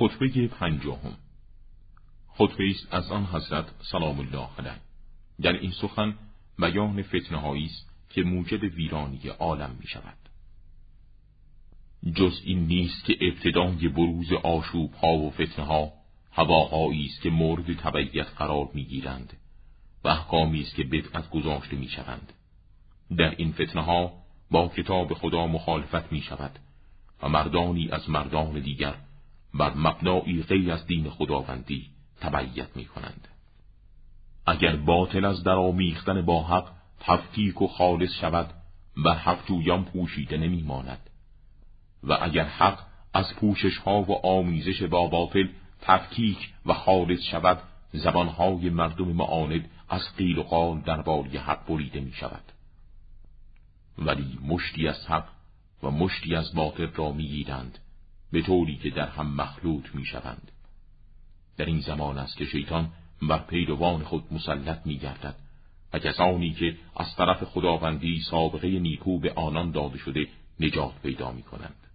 خطبه پنجاهم خطبه است از آن حضرت سلام الله علیه در این سخن بیان فتنه است که موجب ویرانی عالم می شود. جز این نیست که ابتدای بروز آشوب ها و فتنه ها هواهایی است که مورد تبعیت قرار می گیرند و احکامی است که بدعت گذاشته می شوند. در این فتنه ها با کتاب خدا مخالفت می شود و مردانی از مردان دیگر بر مبنایی غیر از دین خداوندی تبعیت می کنند. اگر باطل از درآمیختن با حق تفکیک و خالص شود و حق جویان پوشیده نمی ماند و اگر حق از پوشش ها و آمیزش با باطل تفکیک و خالص شود زبانهای مردم معاند از قیل و قال درباره حق بریده می شود ولی مشتی از حق و مشتی از باطل را می گیرند به طوری که در هم مخلوط می شوند. در این زمان است که شیطان بر پیروان خود مسلط می گردد و کسانی که از طرف خداوندی سابقه نیکو به آنان داده شده نجات پیدا می کنند.